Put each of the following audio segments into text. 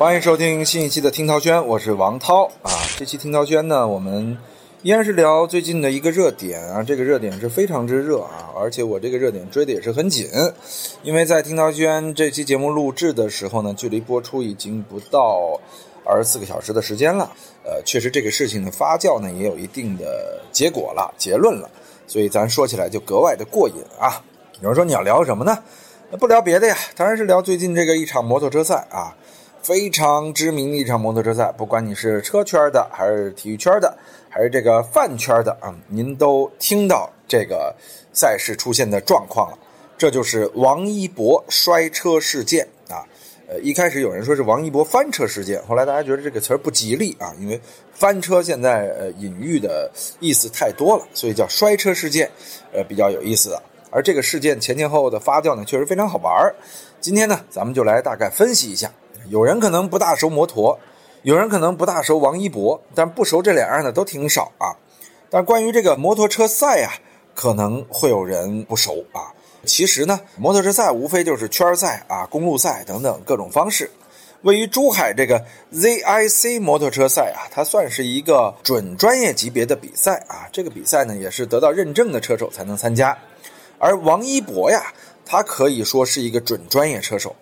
欢迎收听新一期的听涛轩，我是王涛啊。这期听涛轩呢，我们依然是聊最近的一个热点啊。这个热点是非常之热啊，而且我这个热点追的也是很紧，因为在听涛轩这期节目录制的时候呢，距离播出已经不到二十四个小时的时间了。呃，确实这个事情的发酵呢，也有一定的结果了、结论了，所以咱说起来就格外的过瘾啊。有人说你要聊什么呢？不聊别的呀，当然是聊最近这个一场摩托车赛啊。非常知名的一场摩托车赛，不管你是车圈的，还是体育圈的，还是这个饭圈的啊，您都听到这个赛事出现的状况了。这就是王一博摔车事件啊。呃，一开始有人说是王一博翻车事件，后来大家觉得这个词儿不吉利啊，因为翻车现在呃隐喻的意思太多了，所以叫摔车事件，呃比较有意思的。而这个事件前前后后的发酵呢，确实非常好玩儿。今天呢，咱们就来大概分析一下。有人可能不大熟摩托，有人可能不大熟王一博，但不熟这两样的都挺少啊。但关于这个摩托车赛啊，可能会有人不熟啊。其实呢，摩托车赛无非就是圈赛啊、公路赛等等各种方式。位于珠海这个 ZIC 摩托车赛啊，它算是一个准专业级别的比赛啊。这个比赛呢，也是得到认证的车手才能参加。而王一博呀，他可以说是一个准专业车手。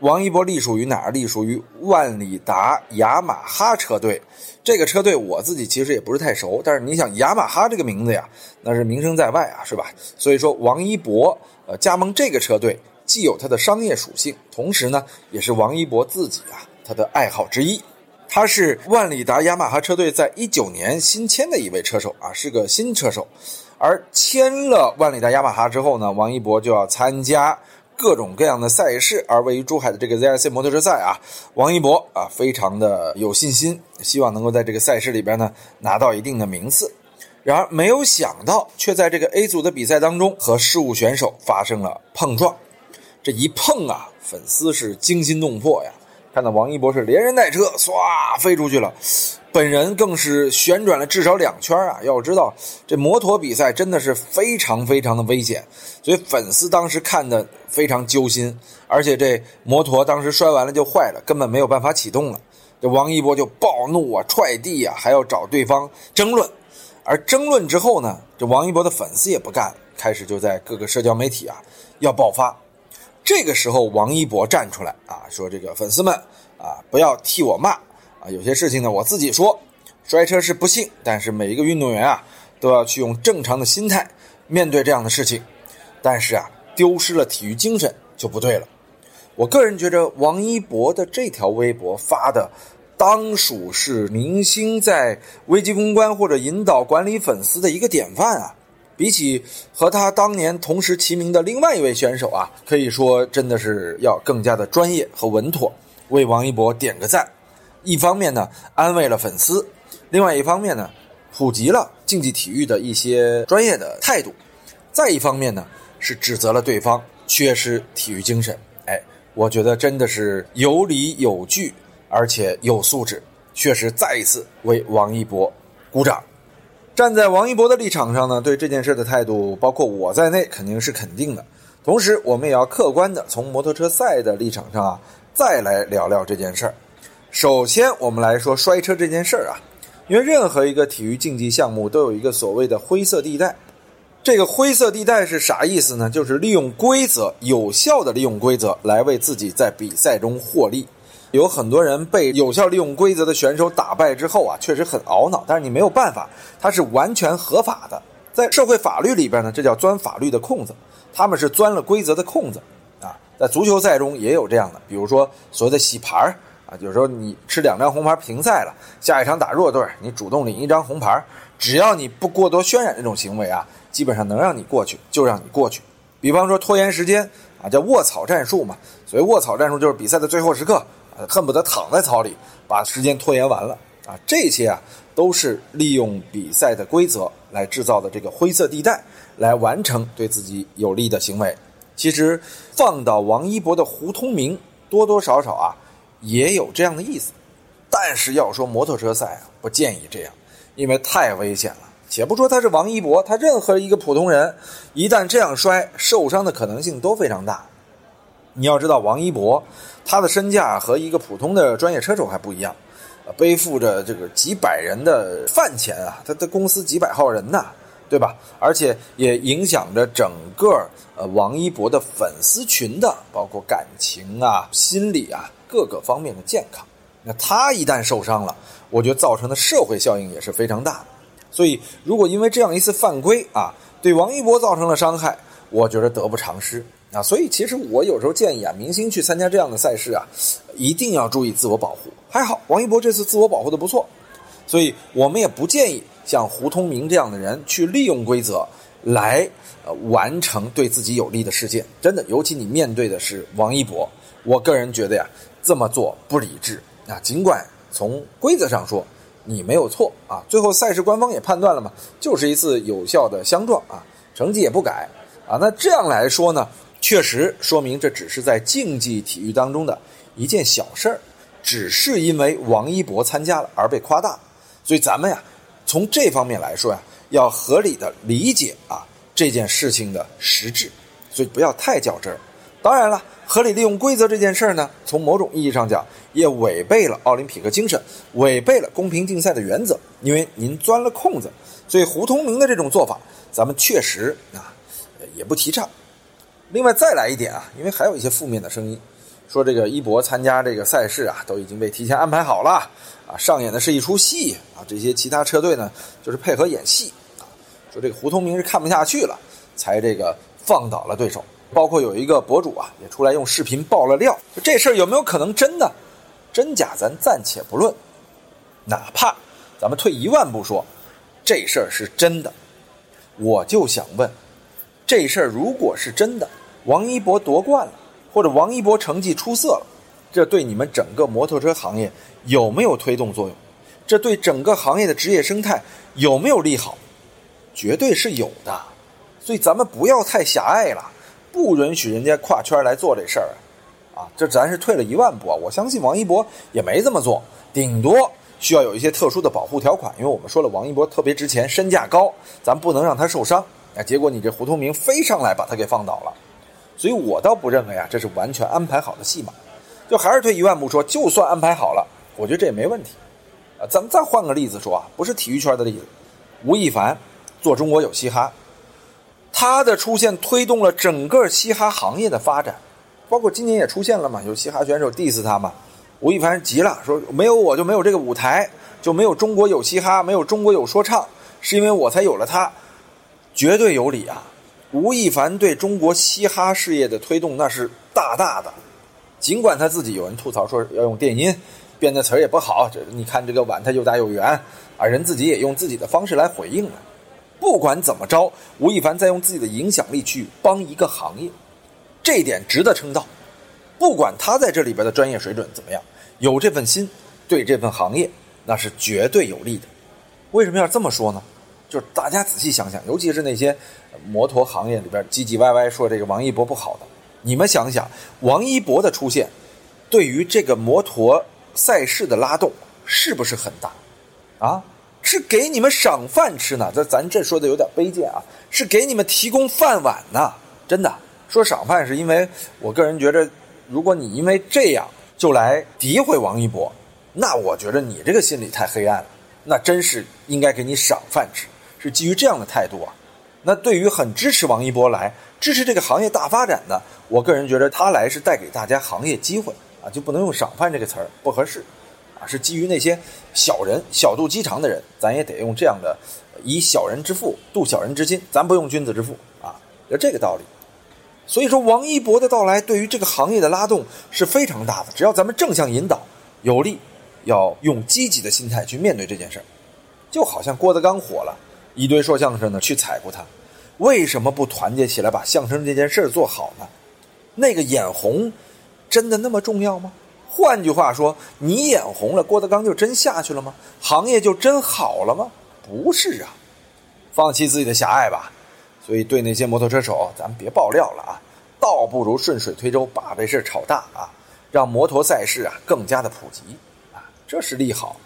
王一博隶属于哪儿？隶属于万里达雅马哈车队。这个车队我自己其实也不是太熟，但是你想雅马哈这个名字呀，那是名声在外啊，是吧？所以说王一博呃加盟这个车队，既有他的商业属性，同时呢，也是王一博自己啊他的爱好之一。他是万里达雅马哈车队在一九年新签的一位车手啊，是个新车手。而签了万里达雅马哈之后呢，王一博就要参加。各种各样的赛事，而位于珠海的这个 ZRC 摩托车赛啊，王一博啊，非常的有信心，希望能够在这个赛事里边呢拿到一定的名次。然而没有想到，却在这个 A 组的比赛当中和事务选手发生了碰撞。这一碰啊，粉丝是惊心动魄呀。看到王一博是连人带车唰飞出去了，本人更是旋转了至少两圈啊！要知道这摩托比赛真的是非常非常的危险，所以粉丝当时看的非常揪心。而且这摩托当时摔完了就坏了，根本没有办法启动了。这王一博就暴怒啊，踹地啊，还要找对方争论。而争论之后呢，这王一博的粉丝也不干，开始就在各个社交媒体啊要爆发。这个时候，王一博站出来啊，说：“这个粉丝们啊，不要替我骂啊！有些事情呢，我自己说，摔车是不幸，但是每一个运动员啊，都要去用正常的心态面对这样的事情。但是啊，丢失了体育精神就不对了。我个人觉得，王一博的这条微博发的，当属是明星在危机公关或者引导管理粉丝的一个典范啊。”比起和他当年同时齐名的另外一位选手啊，可以说真的是要更加的专业和稳妥，为王一博点个赞。一方面呢，安慰了粉丝；另外一方面呢，普及了竞技体育的一些专业的态度；再一方面呢，是指责了对方缺失体育精神。哎，我觉得真的是有理有据，而且有素质，确实再一次为王一博鼓掌。站在王一博的立场上呢，对这件事的态度，包括我在内，肯定是肯定的。同时，我们也要客观的从摩托车赛的立场上啊，再来聊聊这件事儿。首先，我们来说摔车这件事儿啊，因为任何一个体育竞技项目都有一个所谓的灰色地带。这个灰色地带是啥意思呢？就是利用规则，有效的利用规则来为自己在比赛中获利。有很多人被有效利用规则的选手打败之后啊，确实很懊恼。但是你没有办法，它是完全合法的，在社会法律里边呢，这叫钻法律的空子。他们是钻了规则的空子啊。在足球赛中也有这样的，比如说所谓的洗牌啊，有时候你吃两张红牌停赛了，下一场打弱队，你主动领一张红牌，只要你不过多渲染这种行为啊，基本上能让你过去就让你过去。比方说拖延时间啊，叫卧草战术嘛。所以卧草战术就是比赛的最后时刻。恨不得躺在草里，把时间拖延完了啊！这些啊，都是利用比赛的规则来制造的这个灰色地带，来完成对自己有利的行为。其实放到王一博的胡通明，多多少少啊，也有这样的意思。但是要说摩托车赛啊，不建议这样，因为太危险了。且不说他是王一博，他任何一个普通人，一旦这样摔，受伤的可能性都非常大。你要知道，王一博他的身价和一个普通的专业车手还不一样，背负着这个几百人的饭钱啊，他的公司几百号人呐，对吧？而且也影响着整个呃王一博的粉丝群的，包括感情啊、心理啊各个方面的健康。那他一旦受伤了，我觉得造成的社会效应也是非常大的。所以，如果因为这样一次犯规啊，对王一博造成了伤害，我觉得得不偿失啊。所以，其实我有时候建议啊，明星去参加这样的赛事啊，一定要注意自我保护。还好，王一博这次自我保护的不错，所以我们也不建议像胡通明这样的人去利用规则来呃完成对自己有利的事件。真的，尤其你面对的是王一博，我个人觉得呀，这么做不理智啊。尽管从规则上说，你没有错啊！最后赛事官方也判断了嘛，就是一次有效的相撞啊，成绩也不改啊。那这样来说呢，确实说明这只是在竞技体育当中的一件小事儿，只是因为王一博参加了而被夸大。所以咱们呀，从这方面来说呀，要合理的理解啊这件事情的实质，所以不要太较真儿。当然了。合理利用规则这件事儿呢，从某种意义上讲，也违背了奥林匹克精神，违背了公平竞赛的原则。因为您钻了空子，所以胡通明的这种做法，咱们确实啊，也不提倡。另外再来一点啊，因为还有一些负面的声音，说这个一博参加这个赛事啊，都已经被提前安排好了啊，上演的是一出戏啊，这些其他车队呢，就是配合演戏啊，说这个胡通明是看不下去了，才这个放倒了对手。包括有一个博主啊，也出来用视频爆了料。这事儿有没有可能真的？真假咱暂且不论。哪怕咱们退一万步说，这事儿是真的，我就想问：这事儿如果是真的，王一博夺冠了，或者王一博成绩出色了，这对你们整个摩托车行业有没有推动作用？这对整个行业的职业生态有没有利好？绝对是有的。所以咱们不要太狭隘了。不允许人家跨圈来做这事儿，啊，这咱是退了一万步啊！我相信王一博也没这么做，顶多需要有一些特殊的保护条款，因为我们说了，王一博特别值钱，身价高，咱不能让他受伤。啊，结果你这胡通明飞上来把他给放倒了，所以我倒不认为啊，这是完全安排好的戏码。就还是退一万步说，就算安排好了，我觉得这也没问题。啊，咱们再换个例子说啊，不是体育圈的例子，吴亦凡做中国有嘻哈。他的出现推动了整个嘻哈行业的发展，包括今年也出现了嘛，有嘻哈选手 diss 他嘛，吴亦凡急了，说没有我就没有这个舞台，就没有中国有嘻哈，没有中国有说唱，是因为我才有了他，绝对有理啊！吴亦凡对中国嘻哈事业的推动那是大大的，尽管他自己有人吐槽说要用电音，编的词儿也不好，这你看这个碗它又大又圆啊，人自己也用自己的方式来回应了。不管怎么着，吴亦凡在用自己的影响力去帮一个行业，这点值得称道。不管他在这里边的专业水准怎么样，有这份心，对这份行业那是绝对有利的。为什么要这么说呢？就是大家仔细想想，尤其是那些摩托行业里边唧唧歪歪说这个王一博不好的，你们想想，王一博的出现，对于这个摩托赛事的拉动是不是很大？啊？是给你们赏饭吃呢，这咱这说的有点卑贱啊，是给你们提供饭碗呢，真的。说赏饭是因为我个人觉得，如果你因为这样就来诋毁王一博，那我觉得你这个心理太黑暗了，那真是应该给你赏饭吃，是基于这样的态度啊。那对于很支持王一博来支持这个行业大发展的，我个人觉得他来是带给大家行业机会啊，就不能用赏饭这个词儿不合适。啊是基于那些小人小肚鸡肠的人，咱也得用这样的以小人之腹度小人之心，咱不用君子之腹啊，就这个道理。所以说，王一博的到来对于这个行业的拉动是非常大的。只要咱们正向引导，有利，要用积极的心态去面对这件事儿。就好像郭德纲火了，一堆说相声的去踩过他，为什么不团结起来把相声这件事做好呢？那个眼红，真的那么重要吗？换句话说，你眼红了，郭德纲就真下去了吗？行业就真好了吗？不是啊，放弃自己的狭隘吧。所以对那些摩托车手，咱们别爆料了啊，倒不如顺水推舟，把这事炒大啊，让摩托赛事啊更加的普及啊，这是利好。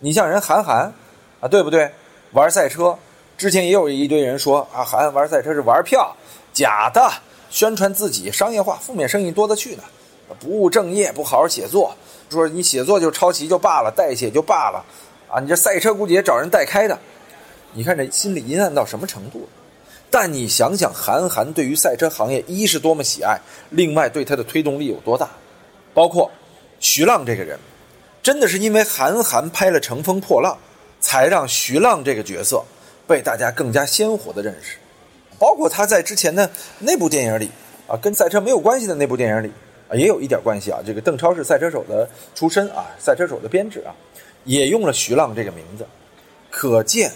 你像人韩寒啊，对不对？玩赛车之前也有一堆人说啊，韩寒玩赛车是玩票，假的，宣传自己商业化，负面生意多得去呢。不务正业，不好好写作，说你写作就抄袭就罢了，代写就罢了，啊，你这赛车估计也找人代开的。你看这心里阴暗到什么程度？但你想想，韩寒对于赛车行业一是多么喜爱，另外对他的推动力有多大？包括徐浪这个人，真的是因为韩寒拍了《乘风破浪》，才让徐浪这个角色被大家更加鲜活的认识。包括他在之前的那部电影里，啊，跟赛车没有关系的那部电影里，啊，也有一点关系啊。这个邓超是赛车手的出身啊，赛车手的编制啊，也用了徐浪这个名字，可见。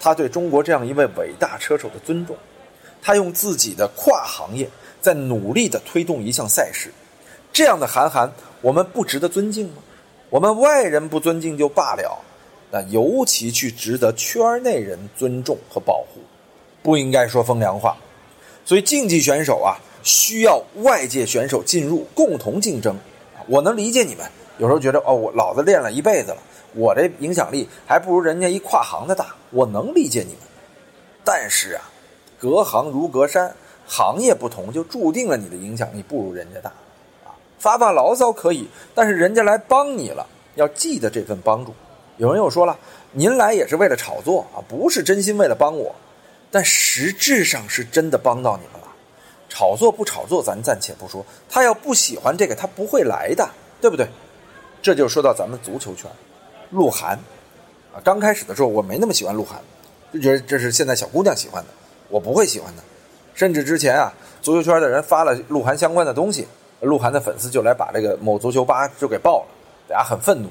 他对中国这样一位伟大车手的尊重，他用自己的跨行业在努力的推动一项赛事，这样的韩寒，我们不值得尊敬吗？我们外人不尊敬就罢了，尤其去值得圈内人尊重和保护，不应该说风凉话。所以竞技选手啊，需要外界选手进入共同竞争。我能理解你们，有时候觉得哦，我老子练了一辈子了。我这影响力还不如人家一跨行的大，我能理解你们。但是啊，隔行如隔山，行业不同就注定了你的影响力不如人家大。啊，发发牢骚可以，但是人家来帮你了，要记得这份帮助。有人又说了，您来也是为了炒作啊，不是真心为了帮我。但实质上是真的帮到你们了。炒作不炒作咱暂且不说，他要不喜欢这个，他不会来的，对不对？这就说到咱们足球圈。鹿晗，啊，刚开始的时候我没那么喜欢鹿晗，就觉得这是现在小姑娘喜欢的，我不会喜欢的。甚至之前啊，足球圈的人发了鹿晗相关的东西，鹿晗的粉丝就来把这个某足球吧就给爆了，大家很愤怒。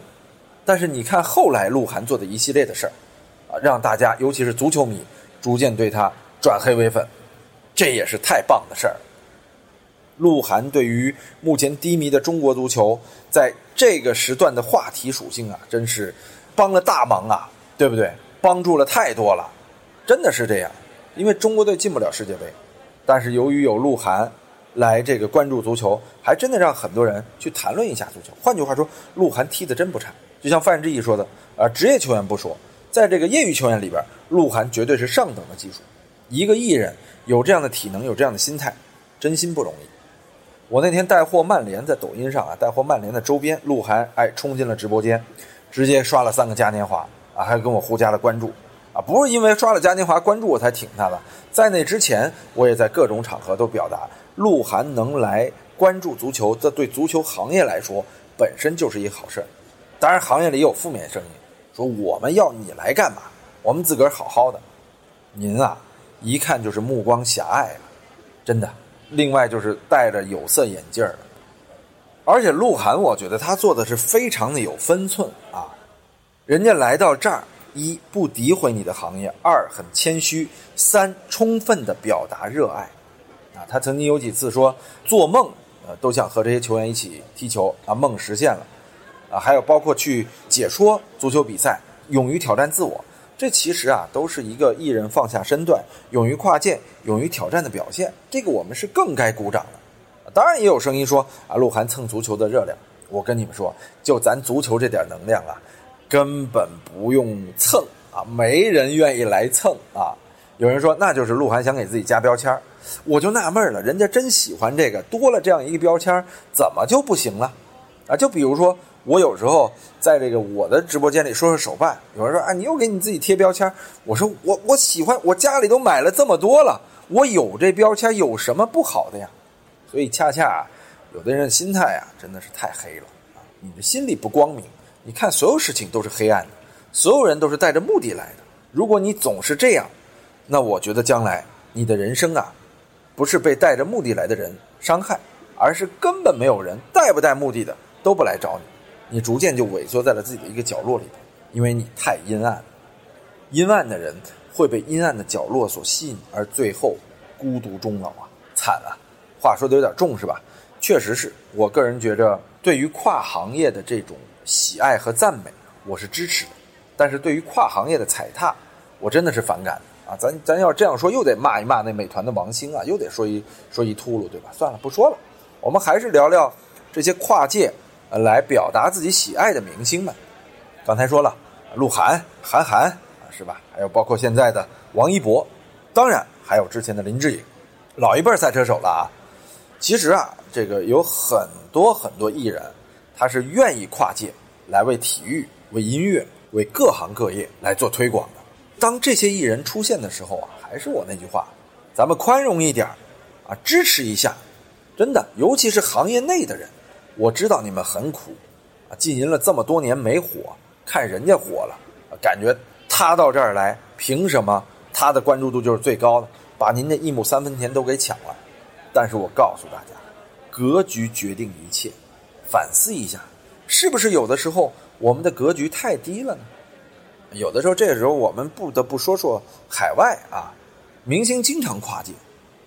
但是你看后来鹿晗做的一系列的事儿，啊，让大家尤其是足球迷逐渐对他转黑为粉，这也是太棒的事儿。鹿晗对于目前低迷的中国足球，在这个时段的话题属性啊，真是帮了大忙啊，对不对？帮助了太多了，真的是这样。因为中国队进不了世界杯，但是由于有鹿晗来这个关注足球，还真的让很多人去谈论一下足球。换句话说，鹿晗踢的真不差。就像范志毅说的，啊，职业球员不说，在这个业余球员里边，鹿晗绝对是上等的技术。一个艺人有这样的体能，有这样的心态，真心不容易。我那天带货曼联在抖音上啊，带货曼联的周边，鹿晗哎冲进了直播间，直接刷了三个嘉年华啊，还跟我互加了关注啊，不是因为刷了嘉年华关注我才挺他的，在那之前我也在各种场合都表达，鹿晗能来关注足球，这对足球行业来说本身就是一好事儿。当然行业里有负面声音，说我们要你来干嘛？我们自个儿好好的，您啊一看就是目光狭隘了，真的。另外就是戴着有色眼镜儿，而且鹿晗，我觉得他做的是非常的有分寸啊。人家来到这儿，一不诋毁你的行业，二很谦虚，三充分的表达热爱。啊，他曾经有几次说做梦，呃，都想和这些球员一起踢球啊，梦实现了。啊，还有包括去解说足球比赛，勇于挑战自我。这其实啊，都是一个艺人放下身段、勇于跨界、勇于挑战的表现。这个我们是更该鼓掌的。当然，也有声音说啊，鹿晗蹭足球的热量。我跟你们说，就咱足球这点能量啊，根本不用蹭啊，没人愿意来蹭啊。有人说，那就是鹿晗想给自己加标签我就纳闷了，人家真喜欢这个，多了这样一个标签怎么就不行了？啊，就比如说。我有时候在这个我的直播间里说说手办，有人说啊，你又给你自己贴标签。我说我我喜欢，我家里都买了这么多了，我有这标签有什么不好的呀？所以恰恰有的人心态啊，真的是太黑了啊！你的心里不光明，你看所有事情都是黑暗的，所有人都是带着目的来的。如果你总是这样，那我觉得将来你的人生啊，不是被带着目的来的人伤害，而是根本没有人带不带目的的都不来找你。你逐渐就萎缩在了自己的一个角落里边，因为你太阴暗。阴暗的人会被阴暗的角落所吸引，而最后孤独终老啊，惨啊！话说的有点重是吧？确实是我个人觉着，对于跨行业的这种喜爱和赞美，我是支持的；但是对于跨行业的踩踏，我真的是反感啊！咱咱要这样说，又得骂一骂那美团的王兴啊，又得说一说一秃噜，对吧？算了，不说了，我们还是聊聊这些跨界。来表达自己喜爱的明星们，刚才说了，鹿晗、韩寒啊，是吧？还有包括现在的王一博，当然还有之前的林志颖，老一辈赛车手了啊。其实啊，这个有很多很多艺人，他是愿意跨界来为体育、为音乐、为各行各业来做推广的。当这些艺人出现的时候啊，还是我那句话，咱们宽容一点啊，支持一下。真的，尤其是行业内的人，我知道你们很苦啊，经营了这么多年没火，看人家火了，感觉他到这儿来，凭什么他的关注度就是最高的，把您的一亩三分田都给抢了？但是我告诉大家，格局决定一切，反思一下，是不是有的时候我们的格局太低了呢？有的时候，这个时候我们不得不说说海外啊，明星经常跨界，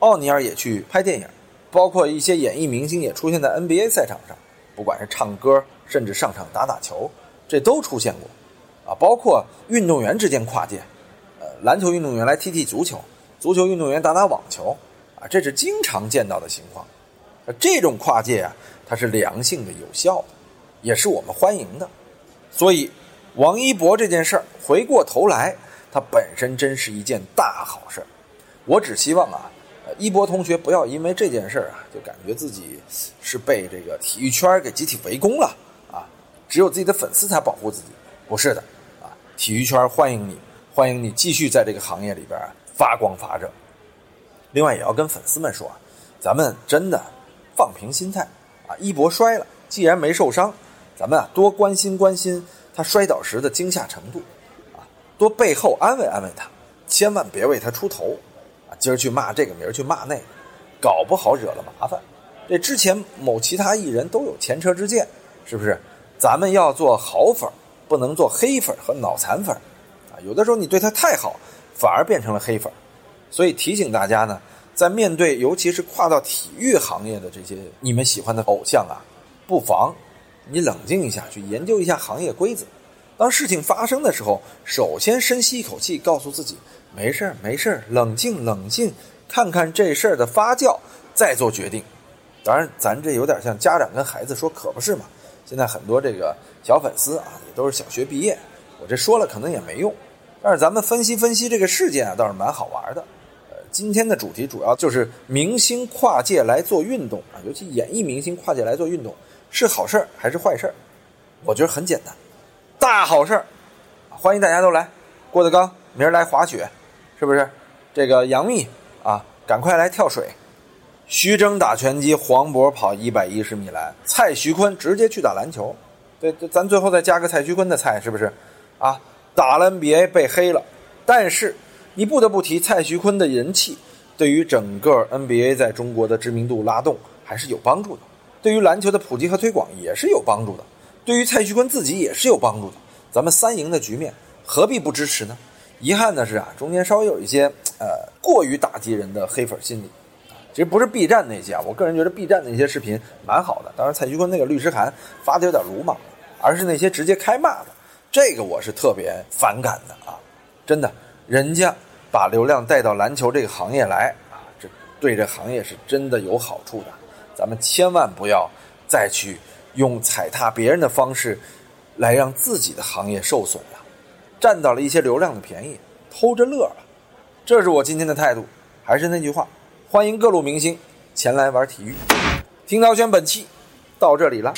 奥尼尔也去拍电影。包括一些演艺明星也出现在 NBA 赛场上，不管是唱歌，甚至上场打打球，这都出现过，啊，包括运动员之间跨界，呃，篮球运动员来踢踢足球，足球运动员打打网球，啊，这是经常见到的情况。这种跨界啊，它是良性的、有效的，也是我们欢迎的。所以，王一博这件事儿，回过头来，它本身真是一件大好事我只希望啊。一博同学，不要因为这件事儿啊，就感觉自己是被这个体育圈给集体围攻了啊！只有自己的粉丝才保护自己，不是的啊！体育圈欢迎你，欢迎你继续在这个行业里边发光发热。另外，也要跟粉丝们说，咱们真的放平心态啊！一博摔了，既然没受伤，咱们啊多关心关心他摔倒时的惊吓程度啊，多背后安慰安慰他，千万别为他出头。啊今儿去骂这个，明儿去骂那个，搞不好惹了麻烦。这之前某其他艺人都有前车之鉴，是不是？咱们要做好粉，不能做黑粉和脑残粉啊！有的时候你对他太好，反而变成了黑粉。所以提醒大家呢，在面对尤其是跨到体育行业的这些你们喜欢的偶像啊，不妨你冷静一下，去研究一下行业规则。当事情发生的时候，首先深吸一口气，告诉自己。没事儿，没事儿，冷静冷静，看看这事儿的发酵，再做决定。当然，咱这有点像家长跟孩子说，可不是嘛？现在很多这个小粉丝啊，也都是小学毕业，我这说了可能也没用。但是咱们分析分析这个事件啊，倒是蛮好玩的。呃，今天的主题主要就是明星跨界来做运动啊，尤其演艺明星跨界来做运动，是好事儿还是坏事儿？我觉得很简单，大好事儿，欢迎大家都来。郭德纲明儿来滑雪。是不是？这个杨幂啊，赶快来跳水；徐峥打拳击，黄渤跑一百一十米栏，蔡徐坤直接去打篮球。对，咱最后再加个蔡徐坤的蔡，是不是？啊，打了 NBA 被黑了，但是你不得不提蔡徐坤的人气，对于整个 NBA 在中国的知名度拉动还是有帮助的，对于篮球的普及和推广也是有帮助的，对于蔡徐坤自己也是有帮助的。咱们三赢的局面，何必不支持呢？遗憾的是啊，中间稍微有一些呃过于打击人的黑粉心理，其实不是 B 站那些啊，我个人觉得 B 站那些视频蛮好的，当然蔡徐坤那个律师函发的有点鲁莽，而是那些直接开骂的，这个我是特别反感的啊！真的，人家把流量带到篮球这个行业来啊，这对这行业是真的有好处的，咱们千万不要再去用踩踏别人的方式来让自己的行业受损了。占到了一些流量的便宜，偷着乐了，这是我今天的态度。还是那句话，欢迎各路明星前来玩体育。听涛轩本期到这里了。